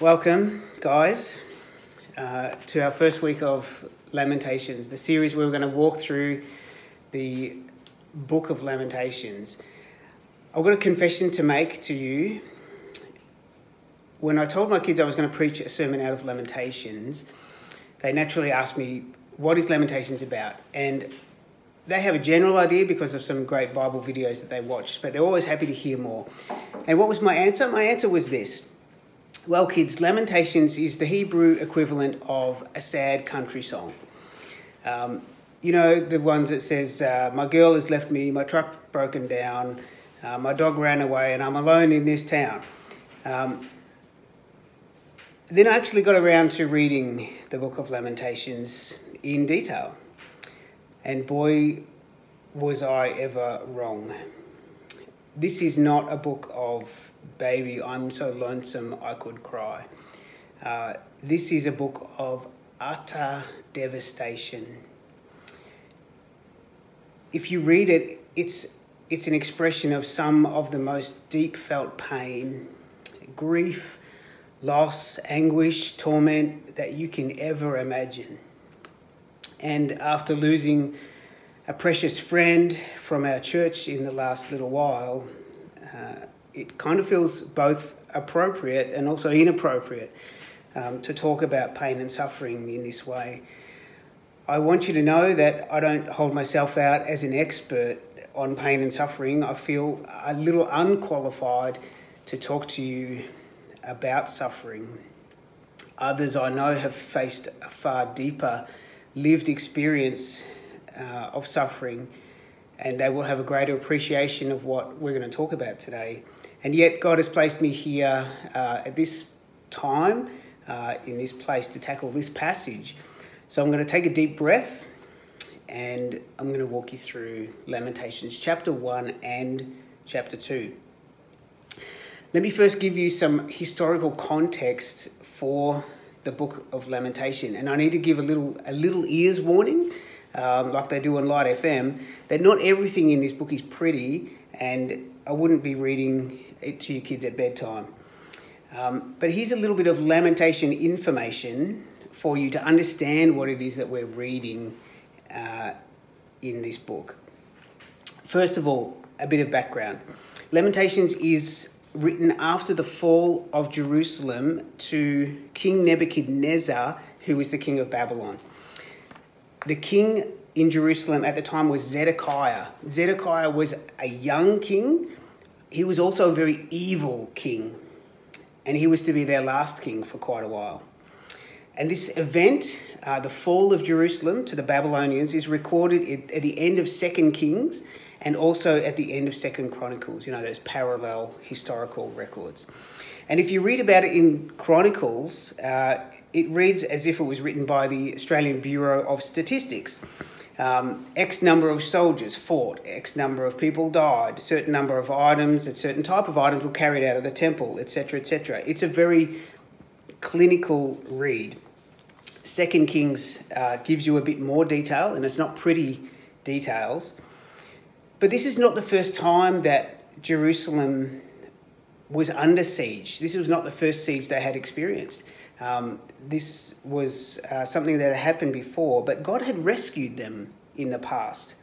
Welcome, guys, uh, to our first week of Lamentations, the series where we're going to walk through the book of Lamentations. I've got a confession to make to you. When I told my kids I was going to preach a sermon out of Lamentations, they naturally asked me, What is Lamentations about? And they have a general idea because of some great Bible videos that they watched, but they're always happy to hear more. And what was my answer? My answer was this well, kids, Lamentations is the Hebrew equivalent of a sad country song. Um, you know, the ones that says, uh, My girl has left me, my truck broken down, uh, my dog ran away, and I'm alone in this town. Um, then I actually got around to reading the book of Lamentations in detail. And boy, was I ever wrong. This is not a book of baby, I'm so lonesome I could cry. Uh, this is a book of utter devastation. If you read it, it's, it's an expression of some of the most deep felt pain, grief, loss, anguish, torment that you can ever imagine. And after losing a precious friend from our church in the last little while, uh, it kind of feels both appropriate and also inappropriate um, to talk about pain and suffering in this way. I want you to know that I don't hold myself out as an expert on pain and suffering. I feel a little unqualified to talk to you about suffering. Others I know have faced a far deeper lived experience uh, of suffering, and they will have a greater appreciation of what we're going to talk about today. And yet, God has placed me here uh, at this time, uh, in this place, to tackle this passage. So I'm going to take a deep breath and I'm going to walk you through Lamentations chapter 1 and chapter 2. Let me first give you some historical context for the book of Lamentation. And I need to give a little, a little ears warning, um, like they do on Light FM, that not everything in this book is pretty, and I wouldn't be reading to your kids at bedtime. Um, but here's a little bit of lamentation information for you to understand what it is that we're reading uh, in this book. First of all, a bit of background. Lamentations is written after the fall of Jerusalem to King Nebuchadnezzar, who was the king of Babylon. The king in Jerusalem at the time was Zedekiah. Zedekiah was a young king he was also a very evil king, and he was to be their last king for quite a while. And this event, uh, the fall of Jerusalem to the Babylonians, is recorded at the end of Second Kings and also at the end of Second Chronicles. You know those parallel historical records. And if you read about it in Chronicles, uh, it reads as if it was written by the Australian Bureau of Statistics um, X number of soldiers fought, X number of people died, a certain number of items, a certain type of items were carried out of the temple, etc., etc. It's a very clinical read. Second Kings uh, gives you a bit more detail, and it's not pretty details. But this is not the first time that Jerusalem was under siege. This was not the first siege they had experienced. Um, this was uh, something that had happened before, but God had rescued them in the past.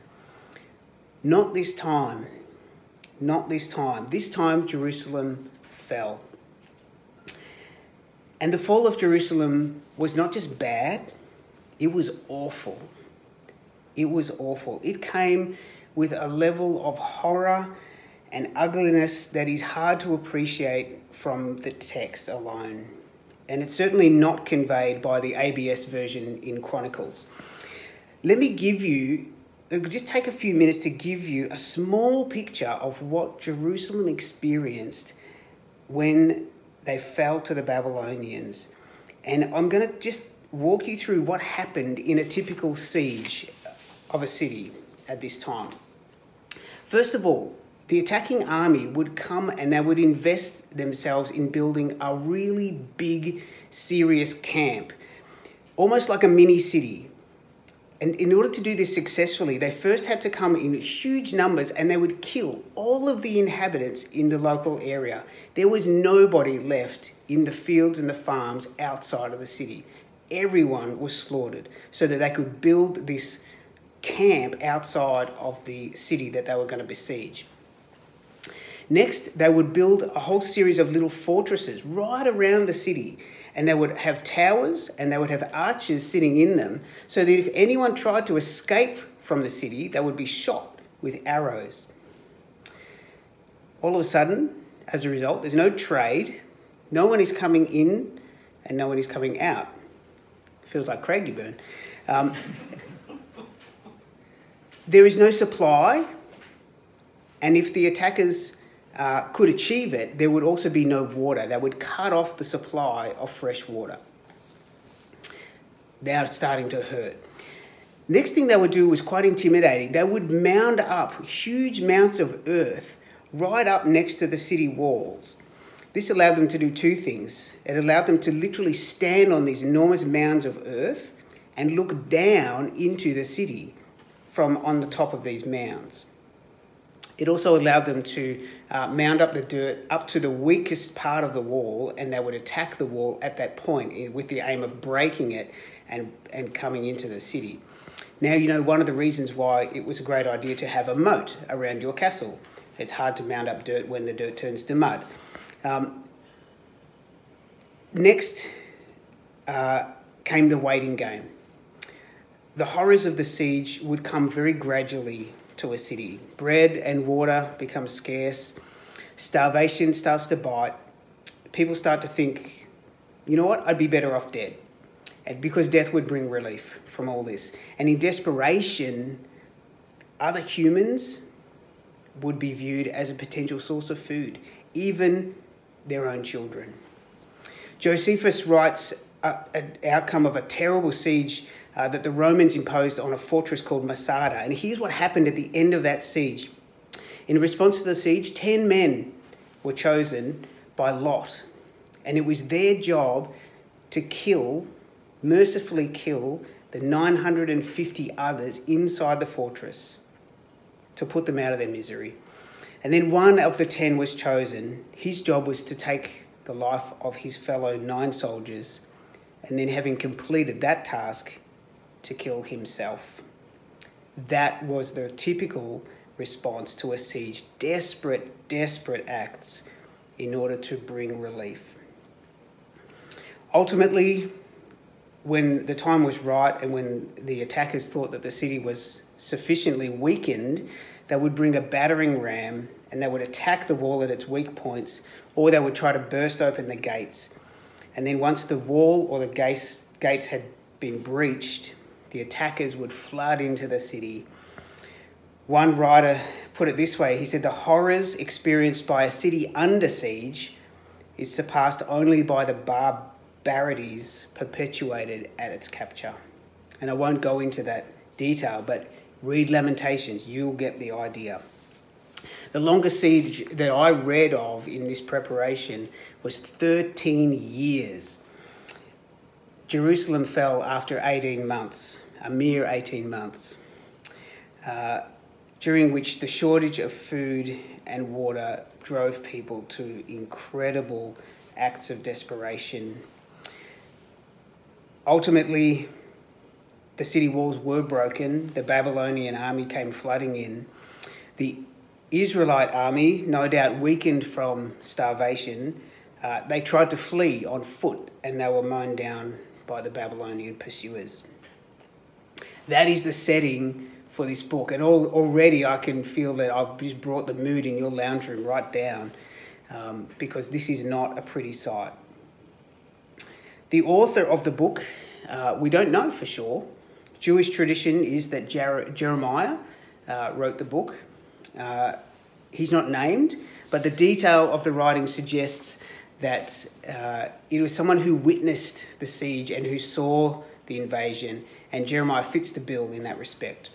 Not this time. Not this time. This time, Jerusalem fell. And the fall of Jerusalem was not just bad, it was awful. It was awful. It came with a level of horror and ugliness that is hard to appreciate from the text alone and it's certainly not conveyed by the ABS version in Chronicles. Let me give you, uh, just take a few minutes to give you a small picture of what Jerusalem experienced when they fell to the Babylonians. And I'm going to just walk you through what happened in a typical siege of a city at this time. First of all, the attacking army would come and they would invest themselves in building a really big, serious camp, almost like a mini city. and in order to do this successfully, they first had to come in huge numbers and they would kill all of the inhabitants in the local area. There was nobody left in the fields and the farms outside of the city. Everyone was slaughtered so that they could build this camp outside of the city that they were going to besiege. Next, they would build a whole series of little fortresses right around the city and they would have towers and they would have archers sitting in them so that if anyone tried to escape from the city, they would be shot with arrows. All of a sudden, as a result, there's no trade, no one is coming in, and no one is coming out. Feels like Craigieburn. Um, there is no supply, and if the attackers uh, could achieve it, there would also be no water. That would cut off the supply of fresh water. Now it's starting to hurt. Next thing they would do was quite intimidating. They would mound up huge mounds of earth right up next to the city walls. This allowed them to do two things. It allowed them to literally stand on these enormous mounds of earth and look down into the city from on the top of these mounds. It also allowed them to uh, mound up the dirt up to the weakest part of the wall, and they would attack the wall at that point with the aim of breaking it and, and coming into the city. Now, you know, one of the reasons why it was a great idea to have a moat around your castle. It's hard to mound up dirt when the dirt turns to mud. Um, next uh, came the waiting game. The horrors of the siege would come very gradually to a city. Bread and water become scarce. Starvation starts to bite. People start to think, you know what, I'd be better off dead. And because death would bring relief from all this. And in desperation, other humans would be viewed as a potential source of food, even their own children. Josephus writes an outcome of a terrible siege uh, that the Romans imposed on a fortress called Masada. And here's what happened at the end of that siege. In response to the siege, 10 men were chosen by Lot, and it was their job to kill, mercifully kill, the 950 others inside the fortress to put them out of their misery. And then one of the 10 was chosen. His job was to take the life of his fellow nine soldiers, and then, having completed that task, to kill himself. That was the typical response to a siege desperate, desperate acts in order to bring relief. Ultimately, when the time was right and when the attackers thought that the city was sufficiently weakened, they would bring a battering ram and they would attack the wall at its weak points, or they would try to burst open the gates. And then, once the wall or the gates, gates had been breached, the attackers would flood into the city. One writer put it this way he said, The horrors experienced by a city under siege is surpassed only by the barbarities perpetuated at its capture. And I won't go into that detail, but read Lamentations, you'll get the idea. The longest siege that I read of in this preparation was 13 years. Jerusalem fell after 18 months, a mere 18 months, uh, during which the shortage of food and water drove people to incredible acts of desperation. Ultimately, the city walls were broken, the Babylonian army came flooding in. The Israelite army, no doubt weakened from starvation, uh, they tried to flee on foot and they were mown down by the Babylonian pursuers. That is the setting for this book, and all, already I can feel that I've just brought the mood in your lounge room right down um, because this is not a pretty sight. The author of the book, uh, we don't know for sure. Jewish tradition is that Jer- Jeremiah uh, wrote the book. Uh, he's not named, but the detail of the writing suggests that uh, it was someone who witnessed the siege and who saw the invasion, and Jeremiah fits the bill in that respect.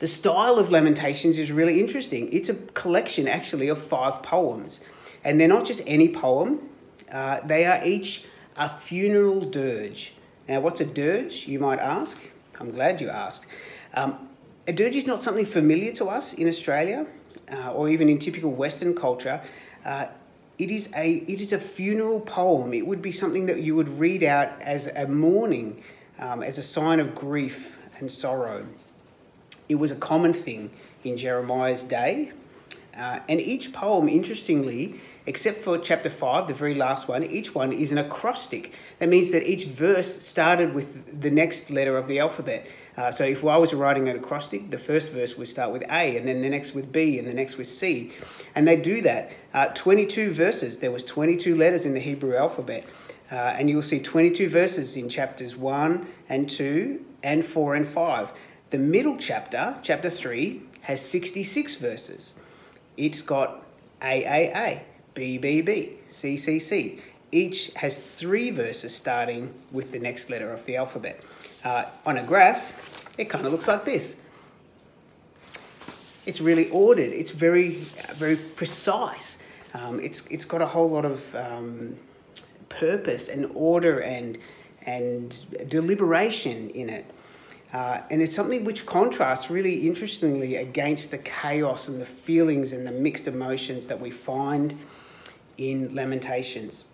The style of Lamentations is really interesting. It's a collection, actually, of five poems, and they're not just any poem, uh, they are each a funeral dirge. Now, what's a dirge, you might ask? I'm glad you asked. Um, a dirge is not something familiar to us in Australia uh, or even in typical Western culture. Uh, it is a it is a funeral poem. It would be something that you would read out as a mourning, um, as a sign of grief and sorrow. It was a common thing in Jeremiah's day, uh, and each poem, interestingly, except for chapter 5, the very last one, each one is an acrostic. That means that each verse started with the next letter of the alphabet. Uh, so if I was writing an acrostic, the first verse would start with A, and then the next with B, and the next with C. And they do that. Uh, 22 verses. There was 22 letters in the Hebrew alphabet. Uh, and you'll see 22 verses in chapters 1 and 2 and 4 and 5. The middle chapter, chapter 3, has 66 verses. It's got AAA, BBB, CCC. Each has three verses starting with the next letter of the alphabet. Uh, on a graph, it kind of looks like this. It's really ordered. It's very, very precise. Um, it's, it's got a whole lot of um, purpose and order and, and deliberation in it. Uh, and it's something which contrasts really interestingly against the chaos and the feelings and the mixed emotions that we find in Lamentations.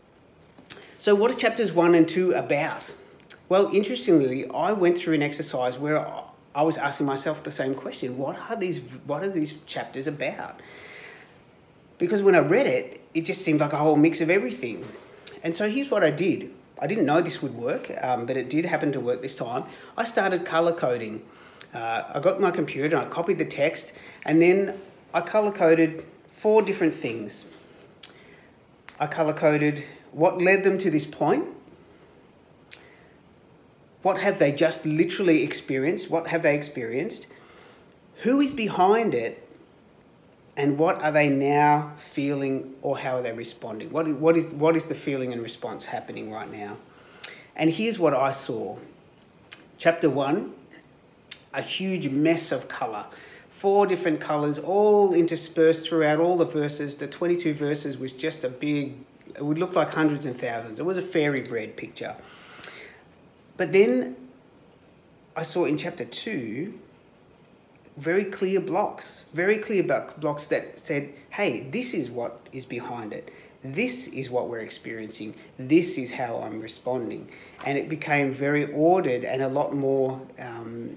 So, what are chapters 1 and 2 about? Well, interestingly, I went through an exercise where I was asking myself the same question what are these, what are these chapters about? Because when I read it, it just seemed like a whole mix of everything. And so here's what I did I didn't know this would work, um, but it did happen to work this time. I started color coding. Uh, I got my computer and I copied the text, and then I color coded four different things. I color coded what led them to this point. What have they just literally experienced? What have they experienced? Who is behind it? and what are they now feeling or how are they responding? What, what, is, what is the feeling and response happening right now? And here's what I saw. Chapter 1, a huge mess of colour. Four different colours, all interspersed throughout all the verses. The 22 verses was just a big, it would look like hundreds and thousands. It was a fairy bread picture. But then I saw in chapter 2 very clear blocks, very clear blocks that said, hey, this is what is behind it. This is what we're experiencing. This is how I'm responding. And it became very ordered and a lot more, um,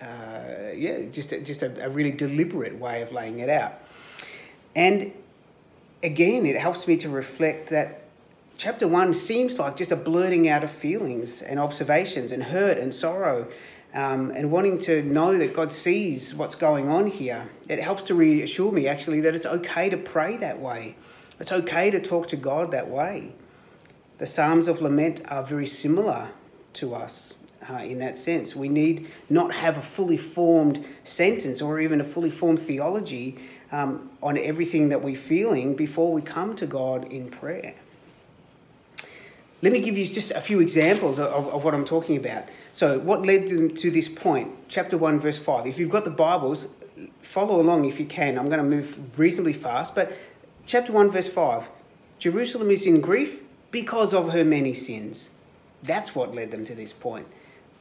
uh, yeah, just, a, just a, a really deliberate way of laying it out. And again, it helps me to reflect that chapter one seems like just a blurting out of feelings and observations and hurt and sorrow um, and wanting to know that God sees what's going on here, it helps to reassure me actually that it's okay to pray that way. It's okay to talk to God that way. The Psalms of Lament are very similar to us uh, in that sense. We need not have a fully formed sentence or even a fully formed theology um, on everything that we're feeling before we come to God in prayer. Let me give you just a few examples of, of what I'm talking about. So, what led them to this point? Chapter 1, verse 5. If you've got the Bibles, follow along if you can. I'm going to move reasonably fast, but chapter 1, verse 5 Jerusalem is in grief because of her many sins. That's what led them to this point.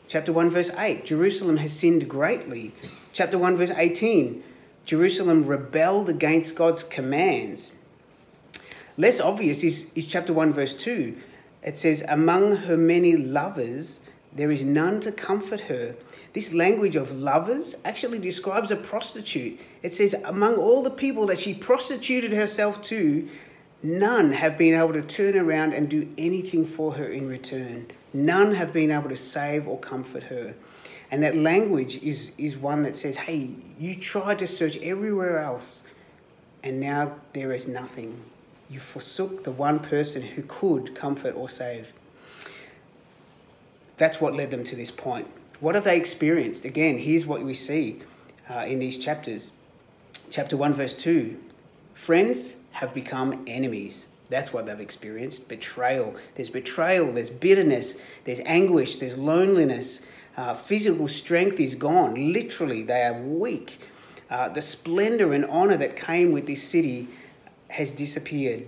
Chapter 1, verse 8 Jerusalem has sinned greatly. Chapter 1, verse 18 Jerusalem rebelled against God's commands. Less obvious is, is chapter 1, verse 2 it says, Among her many lovers, there is none to comfort her. This language of lovers actually describes a prostitute. It says, Among all the people that she prostituted herself to, none have been able to turn around and do anything for her in return. None have been able to save or comfort her. And that language is, is one that says, hey, you tried to search everywhere else, and now there is nothing you forsook the one person who could comfort or save. That's what led them to this point. What have they experienced? Again, here's what we see uh, in these chapters. Chapter 1, verse 2 Friends have become enemies. That's what they've experienced betrayal. There's betrayal, there's bitterness, there's anguish, there's loneliness. Uh, physical strength is gone. Literally, they are weak. Uh, the splendor and honor that came with this city has disappeared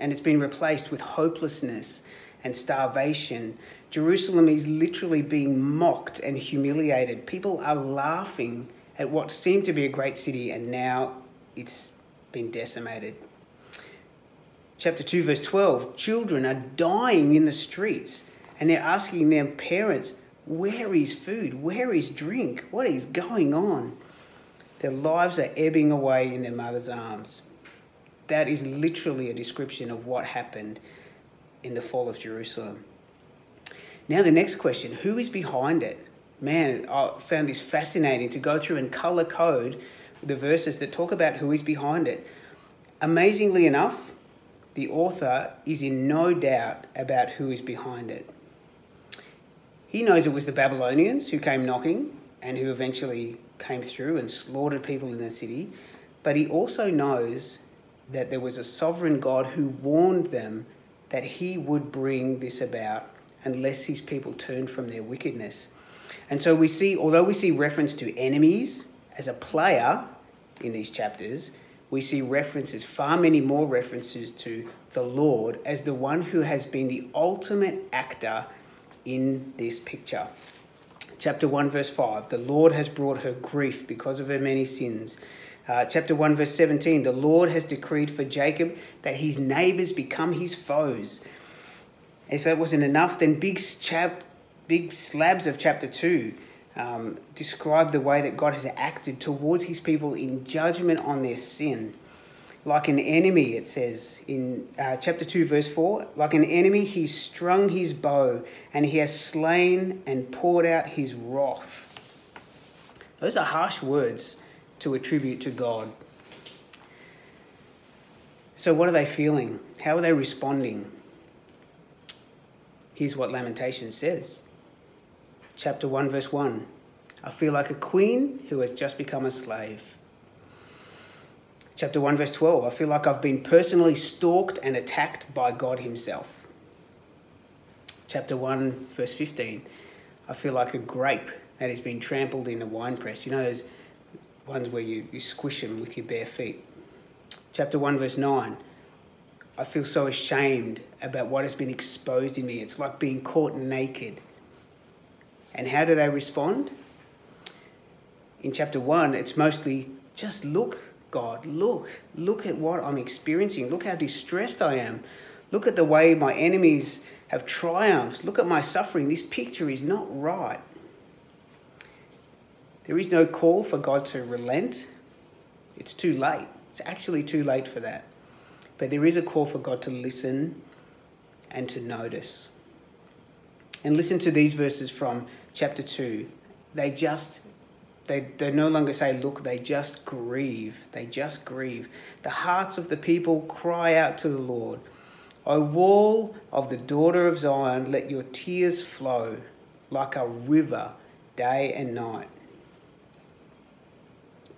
and it's been replaced with hopelessness and starvation. Jerusalem is literally being mocked and humiliated. People are laughing at what seemed to be a great city, and now it's been decimated. Chapter 2, verse 12 children are dying in the streets, and they're asking their parents, Where is food? Where is drink? What is going on? Their lives are ebbing away in their mother's arms. That is literally a description of what happened in the fall of Jerusalem. Now, the next question who is behind it? Man, I found this fascinating to go through and color code the verses that talk about who is behind it. Amazingly enough, the author is in no doubt about who is behind it. He knows it was the Babylonians who came knocking and who eventually came through and slaughtered people in the city, but he also knows that there was a sovereign God who warned them that he would bring this about unless his people turned from their wickedness. And so we see, although we see reference to enemies as a player in these chapters, we see references, far many more references to the Lord as the one who has been the ultimate actor in this picture. Chapter 1, verse 5 The Lord has brought her grief because of her many sins. Uh, chapter 1, verse 17 The Lord has decreed for Jacob that his neighbors become his foes. If that wasn't enough, then big, chap, big slabs of chapter 2 um, describe the way that God has acted towards his people in judgment on their sin. Like an enemy, it says in uh, chapter 2, verse 4 like an enemy, he's strung his bow and he has slain and poured out his wrath. Those are harsh words to attribute to God. So, what are they feeling? How are they responding? Here's what Lamentation says chapter 1, verse 1. I feel like a queen who has just become a slave. Chapter 1, verse 12. I feel like I've been personally stalked and attacked by God Himself. Chapter 1, verse 15. I feel like a grape that has been trampled in a winepress. You know those ones where you, you squish them with your bare feet. Chapter 1, verse 9. I feel so ashamed about what has been exposed in me. It's like being caught naked. And how do they respond? In chapter 1, it's mostly just look, God, look. Look at what I'm experiencing. Look how distressed I am. Look at the way my enemies have triumphed. Look at my suffering. This picture is not right. There is no call for God to relent. It's too late. It's actually too late for that. But there is a call for God to listen and to notice. And listen to these verses from chapter 2. They just, they, they no longer say, look, they just grieve. They just grieve. The hearts of the people cry out to the Lord. O wall of the daughter of Zion, let your tears flow like a river day and night.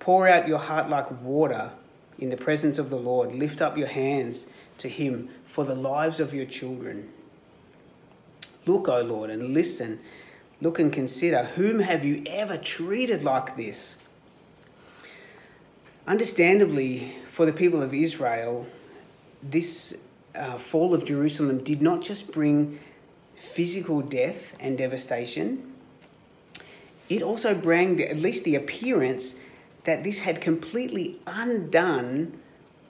Pour out your heart like water in the presence of the Lord. Lift up your hands to Him for the lives of your children. Look, O Lord, and listen. Look and consider whom have you ever treated like this? Understandably, for the people of Israel, this uh, fall of Jerusalem did not just bring physical death and devastation, it also brought at least the appearance that this had completely undone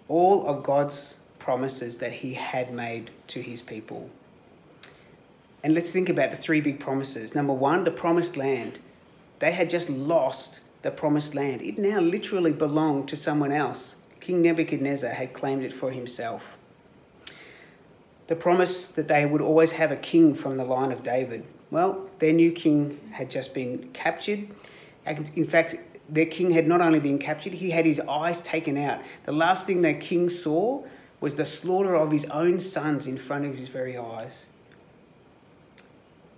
all of God's promises that He had made to His people. And let's think about the three big promises. Number one, the promised land. They had just lost the promised land, it now literally belonged to someone else. King Nebuchadnezzar had claimed it for himself. The promise that they would always have a king from the line of David. Well, their new king had just been captured. In fact, their king had not only been captured, he had his eyes taken out. The last thing their king saw was the slaughter of his own sons in front of his very eyes.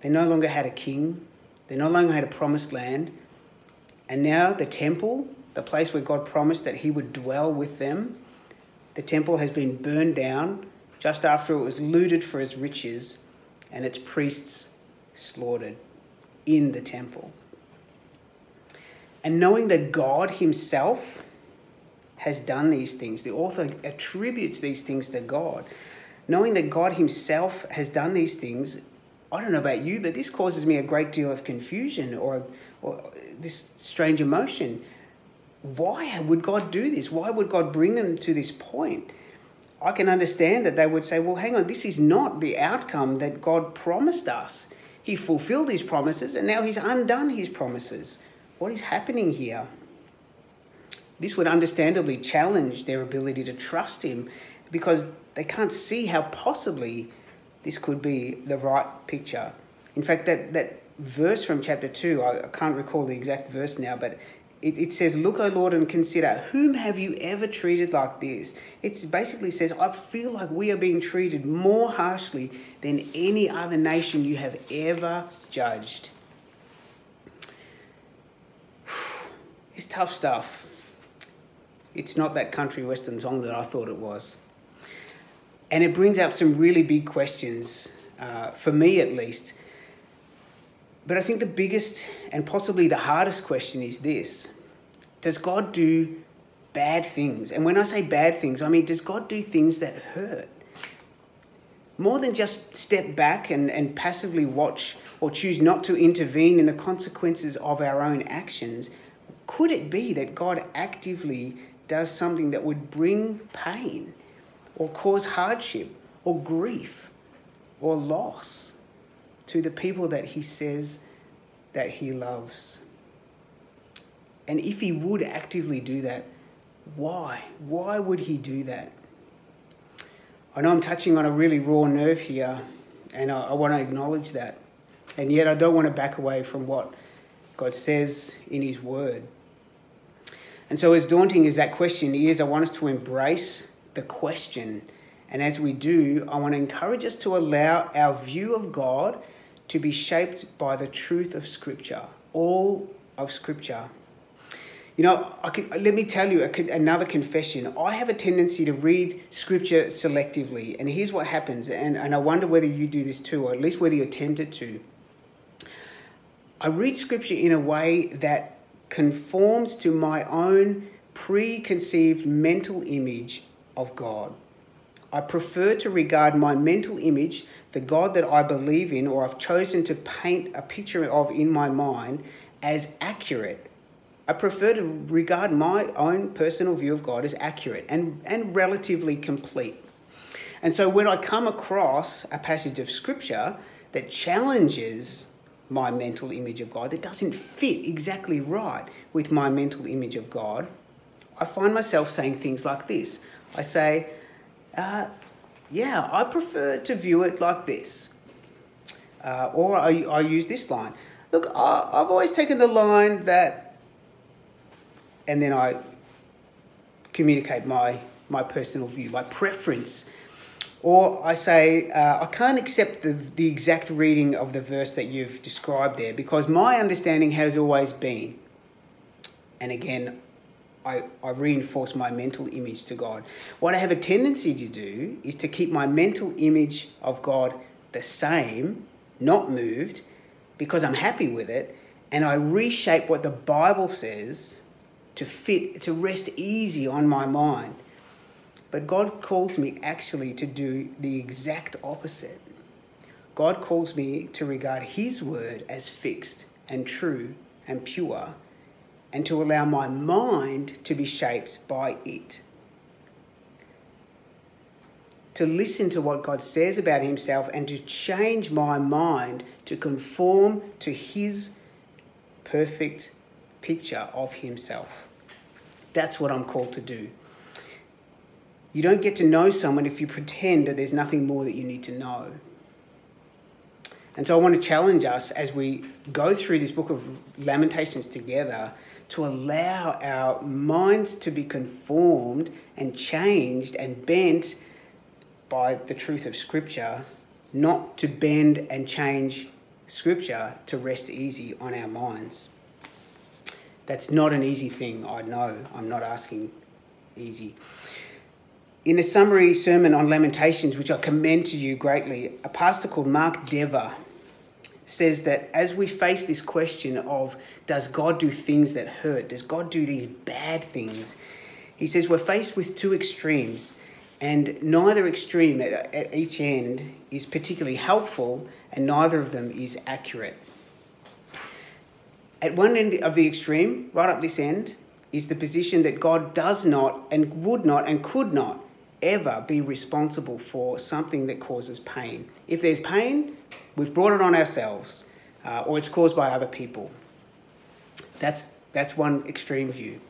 They no longer had a king, they no longer had a promised land, and now the temple, the place where God promised that he would dwell with them, the temple has been burned down just after it was looted for its riches and its priests slaughtered in the temple. And knowing that God Himself has done these things, the author attributes these things to God. knowing that God Himself has done these things, I don't know about you, but this causes me a great deal of confusion or, or this strange emotion. Why would God do this? Why would God bring them to this point? I can understand that they would say, well, hang on, this is not the outcome that God promised us. He fulfilled his promises and now he's undone his promises. What is happening here? This would understandably challenge their ability to trust him because they can't see how possibly this could be the right picture. In fact, that, that verse from chapter 2, I, can't recall the exact verse now, but it, it says, Look, O Lord, and consider, whom have you ever treated like this? It basically says, I feel like we are being treated more harshly than any other nation you have ever judged. It's tough stuff. It's not that country western song that I thought it was. And it brings up some really big questions, uh, for me at least. But I think the biggest and possibly the hardest question is this Does God do bad things? And when I say bad things, I mean, does God do things that hurt? More than just step back and, and passively watch or choose not to intervene in the consequences of our own actions, could it be that God actively does something that would bring pain? or cause hardship or grief or loss to the people that he says that he loves. And if he would actively do that, why? Why would he do that? I know I'm touching on a really raw nerve here, and I, I want to acknowledge that. And yet, I don't want to back away from what God says in His Word. And so, as daunting as that question is, I want us to embrace the question. And as we do, I want to encourage us to allow our view of God to be shaped by the truth of Scripture, all of Scripture. You know, I let me tell you a, another confession. I have a tendency to read Scripture selectively, and here's what happens, and, and I wonder whether you do this too, or at least whether you're tempted to. I read Scripture in a way that conforms to my own preconceived mental image of God. I prefer to regard my mental image, the God that I believe in or I've chosen to paint a picture of in my mind, as accurate. I prefer to regard my own personal view of God as accurate and, and relatively complete. And so when I come across a passage of scripture that challenges my mental image of God, that doesn't fit exactly right with my mental image of God, I find myself saying things like this I say, uh, yeah, I prefer to view it like this. Uh, or I, I use this line. Look, I, I've always taken the line that, and then I communicate my, my personal view, my preference. Or I say, uh, I can't accept the, the exact reading of the verse that you've described there because my understanding has always been. And again, I, I reinforce my mental image to God. What I have a tendency to do is to keep my mental image of God the same, not moved, because I'm happy with it, and I reshape what the Bible says to fit, to rest easy on my mind. But God calls me actually to do the exact opposite. God calls me to regard His word as fixed and true and pure and to allow my mind to be shaped by it. To listen to what God says about Himself and to change my mind to conform to His perfect picture of Himself. That's what I'm called to do. You don't get to know someone if you pretend that there's nothing more that you need to know. And so I want to challenge us as we go through this book of Lamentations together to allow our minds to be conformed and changed and bent by the truth of Scripture, not to bend and change Scripture to rest easy on our minds. That's not an easy thing, I know. I'm not asking easy. In a summary sermon on Lamentations, which I commend to you greatly, a pastor called Mark Dever says that as we face this question of does God do things that hurt? Does God do these bad things? He says we're faced with two extremes. And neither extreme at, at each end is particularly helpful, and neither of them is accurate. At one end of the extreme, right up this end, is the position that God does not and would not and could not ever be responsible for something that causes pain. If there's pain, we've brought it on ourselves, uh, or it's caused by other people. That's, that's one extreme view.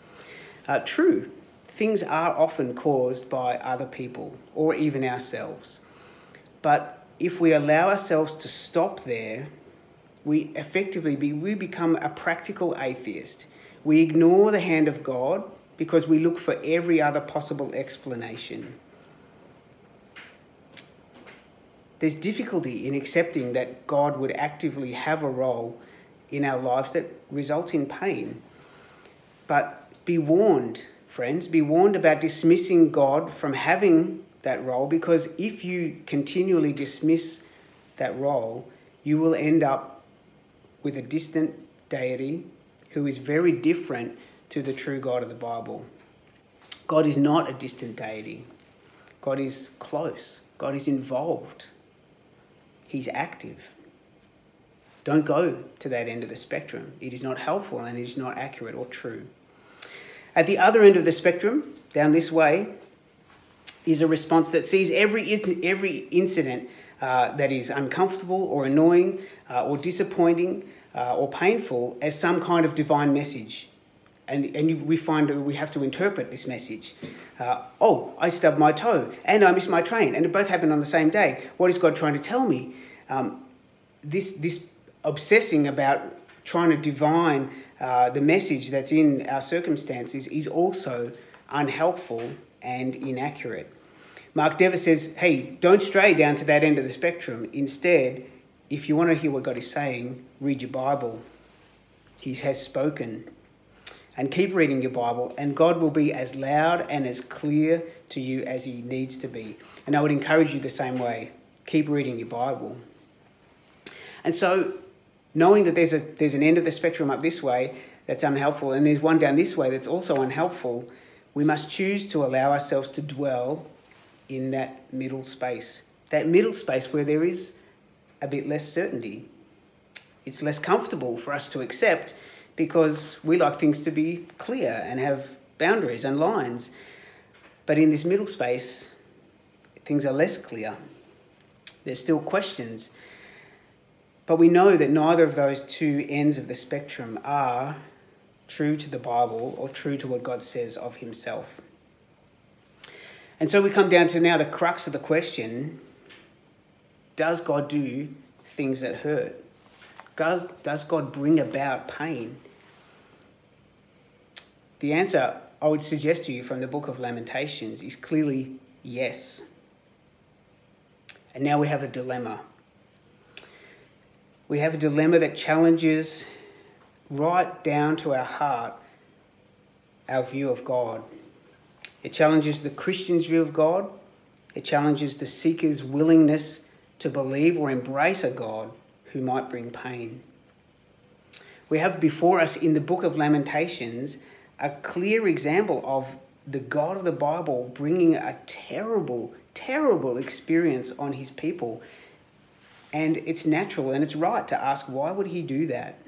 Uh, true, things are often caused by other people or even ourselves. But if we allow ourselves to stop there, we effectively be, we become a practical atheist. We ignore the hand of God because we look for every other possible explanation. There's difficulty in accepting that God would actively have a role in our lives that results in pain. But be warned friends, be warned about dismissing God from having that role because if you continually dismiss that role, you will end up with a distant deity who is very different to the true God of the Bible. God is not a distant deity. God is close. God is involved. He's active. Don't go to that end of the spectrum. It is not helpful and it is not accurate or true. At the other end of the spectrum, down this way, is a response that sees every, every incident uh, that is uncomfortable or annoying uh, or disappointing uh, or painful as some kind of divine message. And, and we find that we have to interpret this message. Uh, oh, I stubbed my toe and I missed my train, and it both happened on the same day. What is God trying to tell me? Um, this, this obsessing about trying to divine uh, the message that's in our circumstances is also unhelpful and inaccurate. Mark Dever says, hey, don't stray down to that end of the spectrum. Instead, if you want to hear what God is saying, read your Bible. He has spoken. And keep reading your Bible, and God will be as loud and as clear to you as He needs to be. And I would encourage you the same way. Keep reading your Bible. And so knowing that there's, a, there's an end of the spectrum up this way that's unhelpful and there's one down this way that's also unhelpful, we must choose to allow ourselves to dwell in that middle space. That middle space where there is a bit less certainty. It's less comfortable for us to accept because we like things to be clear and have boundaries and lines. But in this middle space, things are less clear. There's still questions but we know that neither of those two ends of the spectrum are true to the Bible or true to what God says of Himself. And so we come down to now the crux of the question Does God do things that hurt? Does, does God bring about pain? The answer I would suggest to you from the book of Lamentations is clearly yes. And now we have a dilemma we have a dilemma that challenges right down to our heart our view of God. It challenges the Christian's view of God. It challenges the seeker's willingness to believe or embrace a God who might bring pain. We have before us in the book of Lamentations a clear example of the God of the Bible bringing a terrible, terrible experience on his people and it's natural and it's right to ask why would he do that?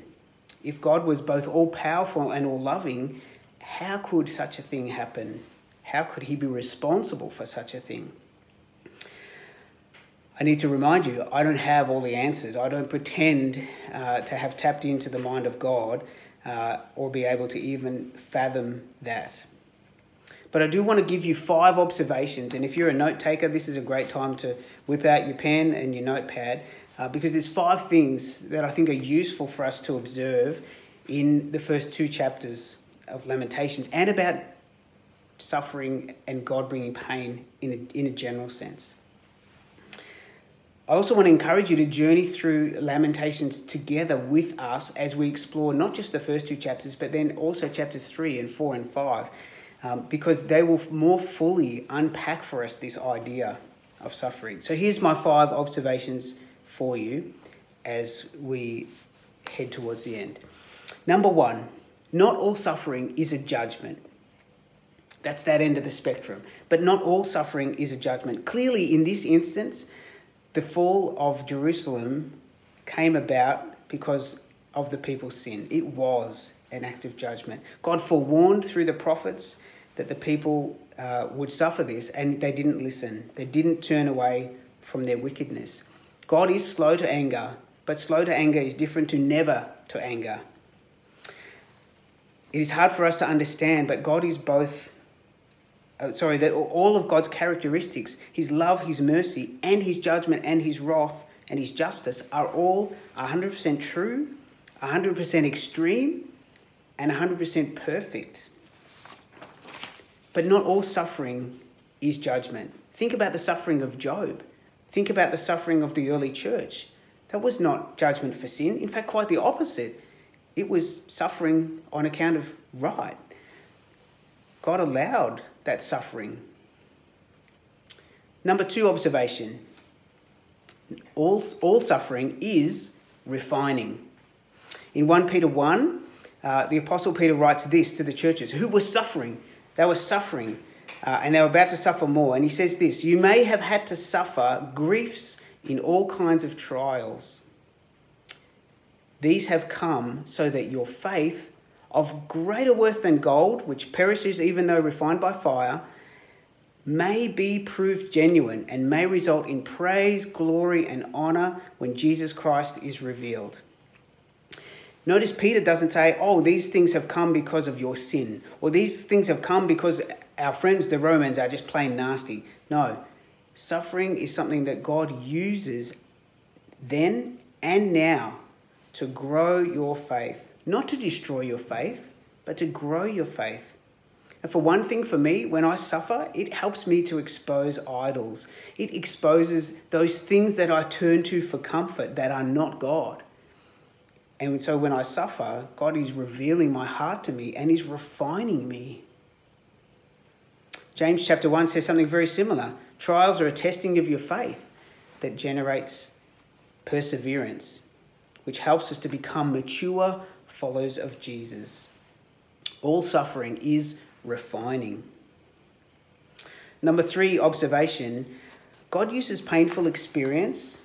If God was both all powerful and all loving, how could such a thing happen? How could he be responsible for such a thing? I need to remind you, I don't have all the answers. I don't pretend uh, to have tapped into the mind of God uh, or be able to even fathom that. But I do want to give you five observations, and if you're a note taker, this is a great time to whip out your pen and your notepad uh, because there's five things that I think are useful for us to observe in the first two chapters of Lamentations and about suffering and God bringing pain in a, in a general sense. I also want to encourage you to journey through Lamentations together with us as we explore not just the first two chapters, but then also chapters 3 and 4 and 5, um, because they will more fully unpack for us this idea of suffering. So here's my five observations for you as we head towards the end. Number one, not all suffering is a judgment. That's that end of the spectrum. But not all suffering is a judgment. Clearly, in this instance, the fall of Jerusalem came about because of the people's sin. It was an act of judgment. God forewarned through the prophets that the people uh, would suffer this, and they didn't listen. They didn't turn away from their wickedness. God is slow to anger, but slow to anger is different to never to anger. It is hard for us to understand, but God is both. Uh, sorry, that all of God's characteristics, His love, His mercy, and His judgment, and His wrath, and His justice, are all 100% true, 100% extreme, and 100% perfect. But not all suffering is judgment. Think about the suffering of Job. Think about the suffering of the early church. That was not judgment for sin. In fact, quite the opposite. It was suffering on account of right. God allowed that suffering. Number two observation all, all suffering is refining. In 1 Peter 1, uh, the Apostle Peter writes this to the churches who were suffering. They were suffering uh, and they were about to suffer more. And he says this You may have had to suffer griefs in all kinds of trials. These have come so that your faith, of greater worth than gold, which perishes even though refined by fire, may be proved genuine and may result in praise, glory, and honor when Jesus Christ is revealed. Notice Peter doesn't say, Oh, these things have come because of your sin, or these things have come because our friends, the Romans, are just plain nasty. No, suffering is something that God uses then and now to grow your faith, not to destroy your faith, but to grow your faith. And for one thing, for me, when I suffer, it helps me to expose idols. It exposes those things that I turn to for comfort that are not God. And so when I suffer, God is revealing my heart to me and is refining me. James chapter 1 says something very similar. Trials are a testing of your faith that generates perseverance, which helps us to become mature followers of Jesus. All suffering is refining. Number three observation God uses painful experience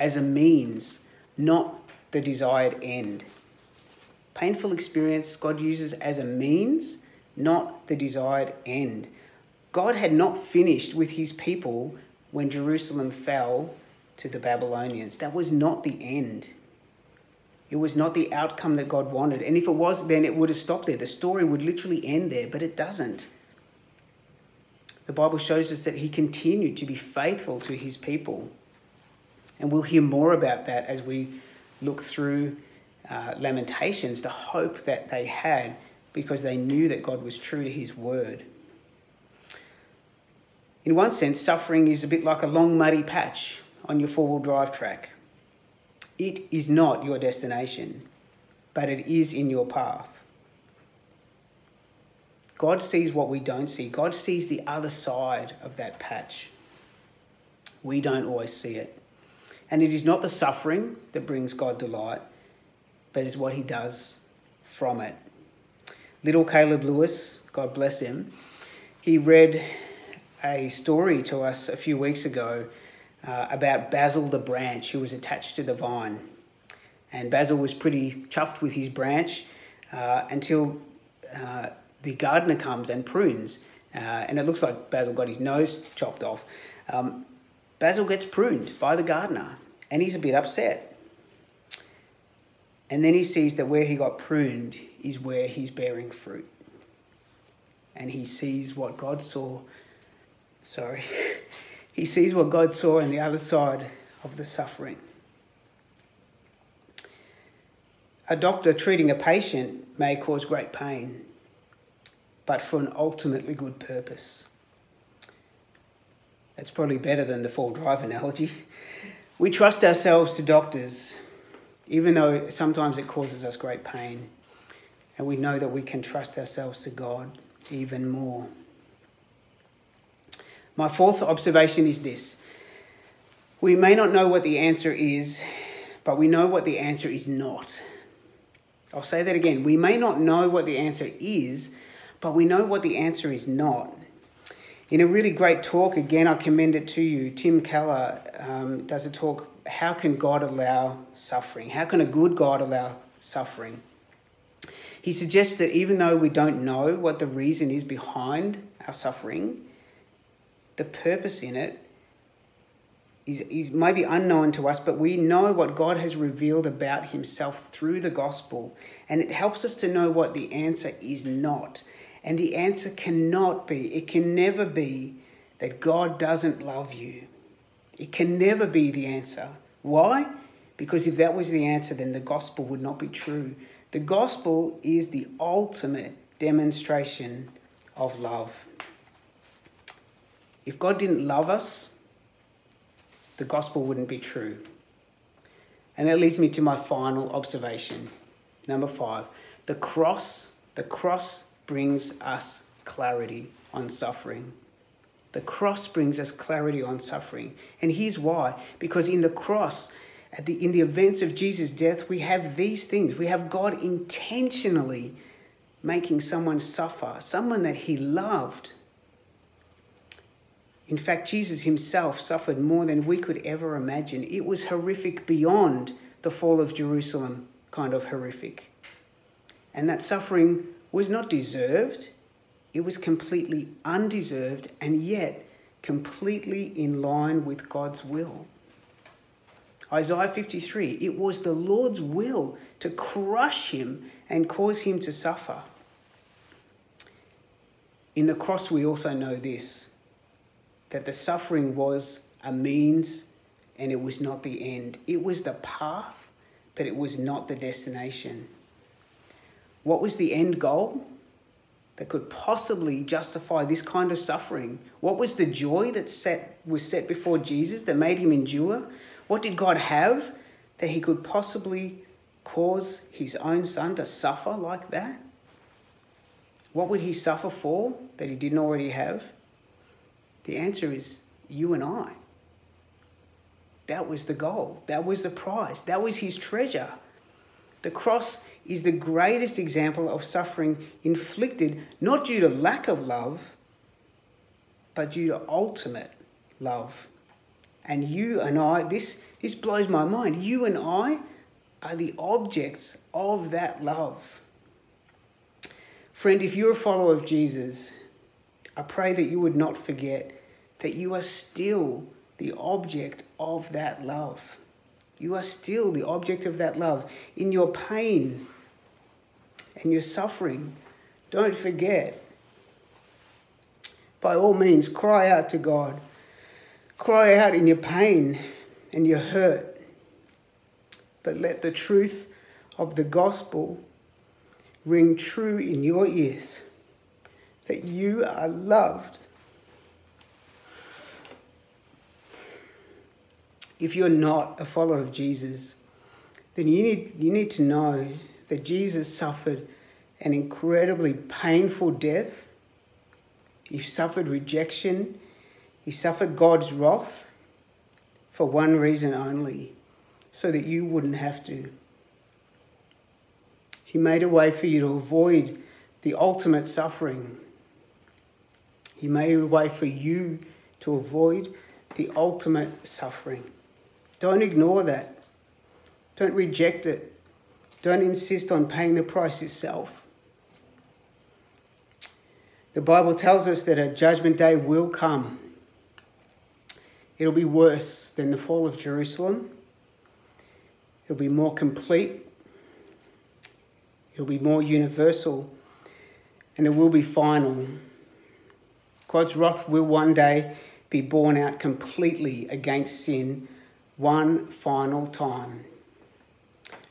as a means, not the desired end. Painful experience God uses as a means, not the desired end. God had not finished with his people when Jerusalem fell to the Babylonians. That was not the end. It was not the outcome that God wanted. And if it was, then it would have stopped there. The story would literally end there, but it doesn't. The Bible shows us that he continued to be faithful to his people. And we'll hear more about that as we look through uh, Lamentations, the hope that they had because they knew that God was true to his word. In one sense, suffering is a bit like a long muddy patch on your four wheel drive track. It is not your destination, but it is in your path. God sees what we don't see. God sees the other side of that patch. We don't always see it. And it is not the suffering that brings God delight, but is what he does from it. Little Caleb Lewis, God bless him, he read a story to us a few weeks ago uh, about Basil the branch who was attached to the vine. And Basil was pretty chuffed with his branch uh, until uh, the gardener comes and prunes. Uh, and it looks like Basil got his nose chopped off. Um, Basil gets pruned by the gardener and he's a bit upset. And then he sees that where he got pruned is where he's bearing fruit. And he sees what God saw. Sorry. he sees what God saw on the other side of the suffering. A doctor treating a patient may cause great pain, but for an ultimately good purpose. That's probably better than the full drive analogy. We trust ourselves to doctors, even though sometimes it causes us great pain. And we know that we can trust ourselves to God even more. My fourth observation is this we may not know what the answer is, but we know what the answer is not. I'll say that again. We may not know what the answer is, but we know what the answer is not. In a really great talk, again, I commend it to you. Tim Keller um, does a talk How can God allow suffering? How can a good God allow suffering? He suggests that even though we don't know what the reason is behind our suffering, the purpose in it is, is maybe unknown to us, but we know what God has revealed about Himself through the gospel. And it helps us to know what the answer is not. And the answer cannot be, it can never be that God doesn't love you. It can never be the answer. Why? Because if that was the answer, then the gospel would not be true. The gospel is the ultimate demonstration of love. If God didn't love us, the gospel wouldn't be true. And that leads me to my final observation. Number five, the cross, the cross brings us clarity on suffering. The cross brings us clarity on suffering. And here's why. Because in the cross, at the, in the events of Jesus' death, we have these things. We have God intentionally making someone suffer, someone that he loved. In fact, Jesus himself suffered more than we could ever imagine. It was horrific beyond the fall of Jerusalem kind of horrific. And that suffering was not deserved, it was completely undeserved and yet completely in line with God's will. Isaiah 53 it was the Lord's will to crush him and cause him to suffer. In the cross, we also know this that the suffering was a means and it was not the end. It was the path, but it was not the destination. What was the end goal that could possibly justify this kind of suffering? What was the joy that set, was set before Jesus that made him endure? What did God have that he could possibly cause his own son to suffer like that? What would he suffer for that he didn't already have? The answer is you and I. That was the goal. That was the prize. That was his treasure. The cross is the greatest example of suffering inflicted not due to lack of love, but due to ultimate love. And you and I, this, this blows my mind. You and I are the objects of that love. Friend, if you're a follower of Jesus, I pray that you would not forget that you are still the object of that love. You are still the object of that love. In your pain and your suffering, don't forget. By all means, cry out to God. Cry out in your pain and your hurt. But let the truth of the gospel ring true in your ears that you are loved if you're not a follower of Jesus, then you need, you need to know that Jesus suffered an incredibly painful death. He suffered rejection. He suffered God's wrath for one reason only so that you wouldn't have to. He made a way for you to avoid the ultimate suffering. He made a way for you to avoid the ultimate suffering. Don't ignore that. Don't reject it. Don't insist on paying the price yourself. The Bible tells us that a judgment day will come. It'll be worse than the fall of Jerusalem. It'll be more complete. It'll be more universal. And it will be final. God's wrath will one day be borne out completely against sin one final time.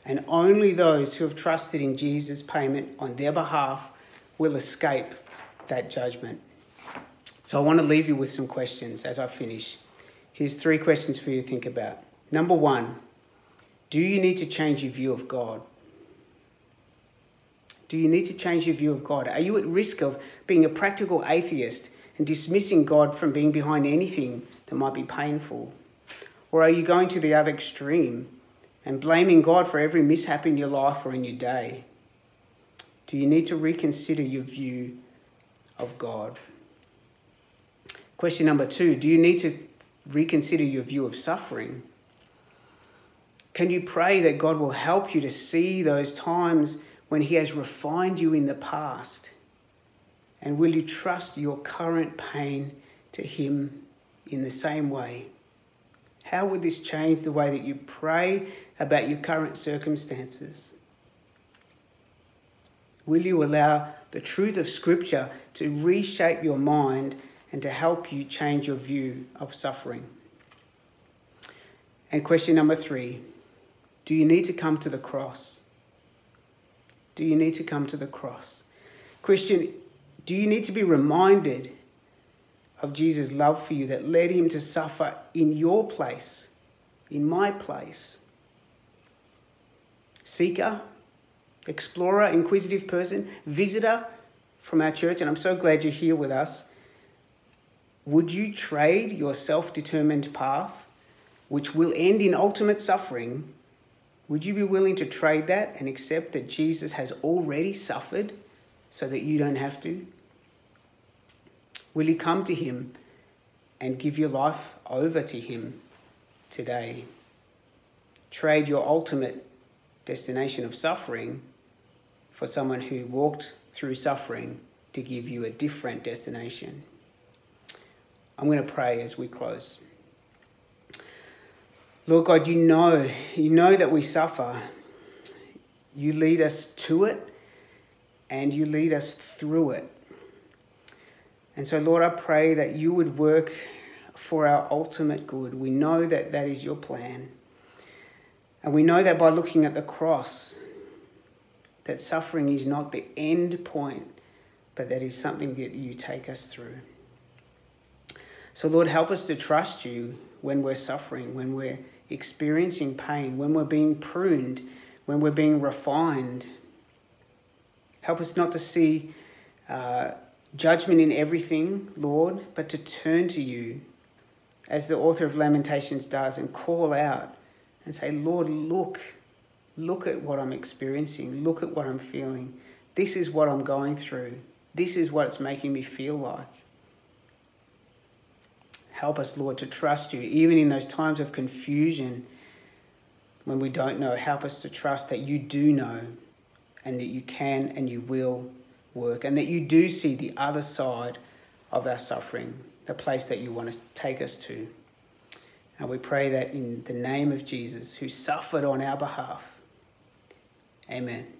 And only those who have trusted in Jesus' payment on their behalf will escape that judgment. So I want to leave you with some questions as I finish. Here's three questions for you to think about. Number one, do you need to change your view of God? Do you need to change your view of God? Are you at risk of being a practical atheist and dismissing God from being behind anything that might be painful? Or are you going to the other extreme and blaming God for every mishap in your life or in your day? Do you need to reconsider your view of God. Question number two Do you need to reconsider your view of suffering? Can you pray that God will help you to see those times when He has refined you in the past? And will you trust your current pain to Him in the same way? How would this change the way that you pray about your current circumstances? Will you allow the truth of Scripture to reshape your mind and to help you change your view of suffering? And question number three do you need to come to the cross? Do you need to come to the cross? Christian, do you need to be reminded of Jesus' love for you that led him to suffer in your place, in my place? Seeker, explorer, inquisitive person, visitor from our church, and I'm so glad you're here with us. Would you trade your self determined path, which will end in ultimate suffering, would you be willing to trade that and accept that Jesus has already suffered so that you don't have to? Will you come to Him and give your life over to Him today? Trade your ultimate destination of suffering for someone who walked through suffering to give you a different destination. I'm going to pray as we close. Lord God, you know, you know that we suffer. You lead us to it and you lead us through it. And so, Lord, I pray that you would work for our ultimate good. We know that that is your plan. And we know that by looking at the cross, that suffering is not the end point, but that is something that you take us through. So, Lord, help us to trust you when we're suffering, when we're experiencing pain, when we're being pruned, when we're being refined. Help us not to see uh, judgment in everything, Lord, but to turn to you, as the author of Lamentations does, and call out and say, Lord, look, look at what I'm experiencing, look at what I'm feeling. This is what I'm going through. This is what it's making me feel like. Help us, Lord, to trust you, even in those times of confusion when we don't know. Help us to trust that you do know and that you can and you will work and that you do see the other side of our suffering, the place that you want to take us to. And we pray that in the name of Jesus, who suffered on our behalf. Amen.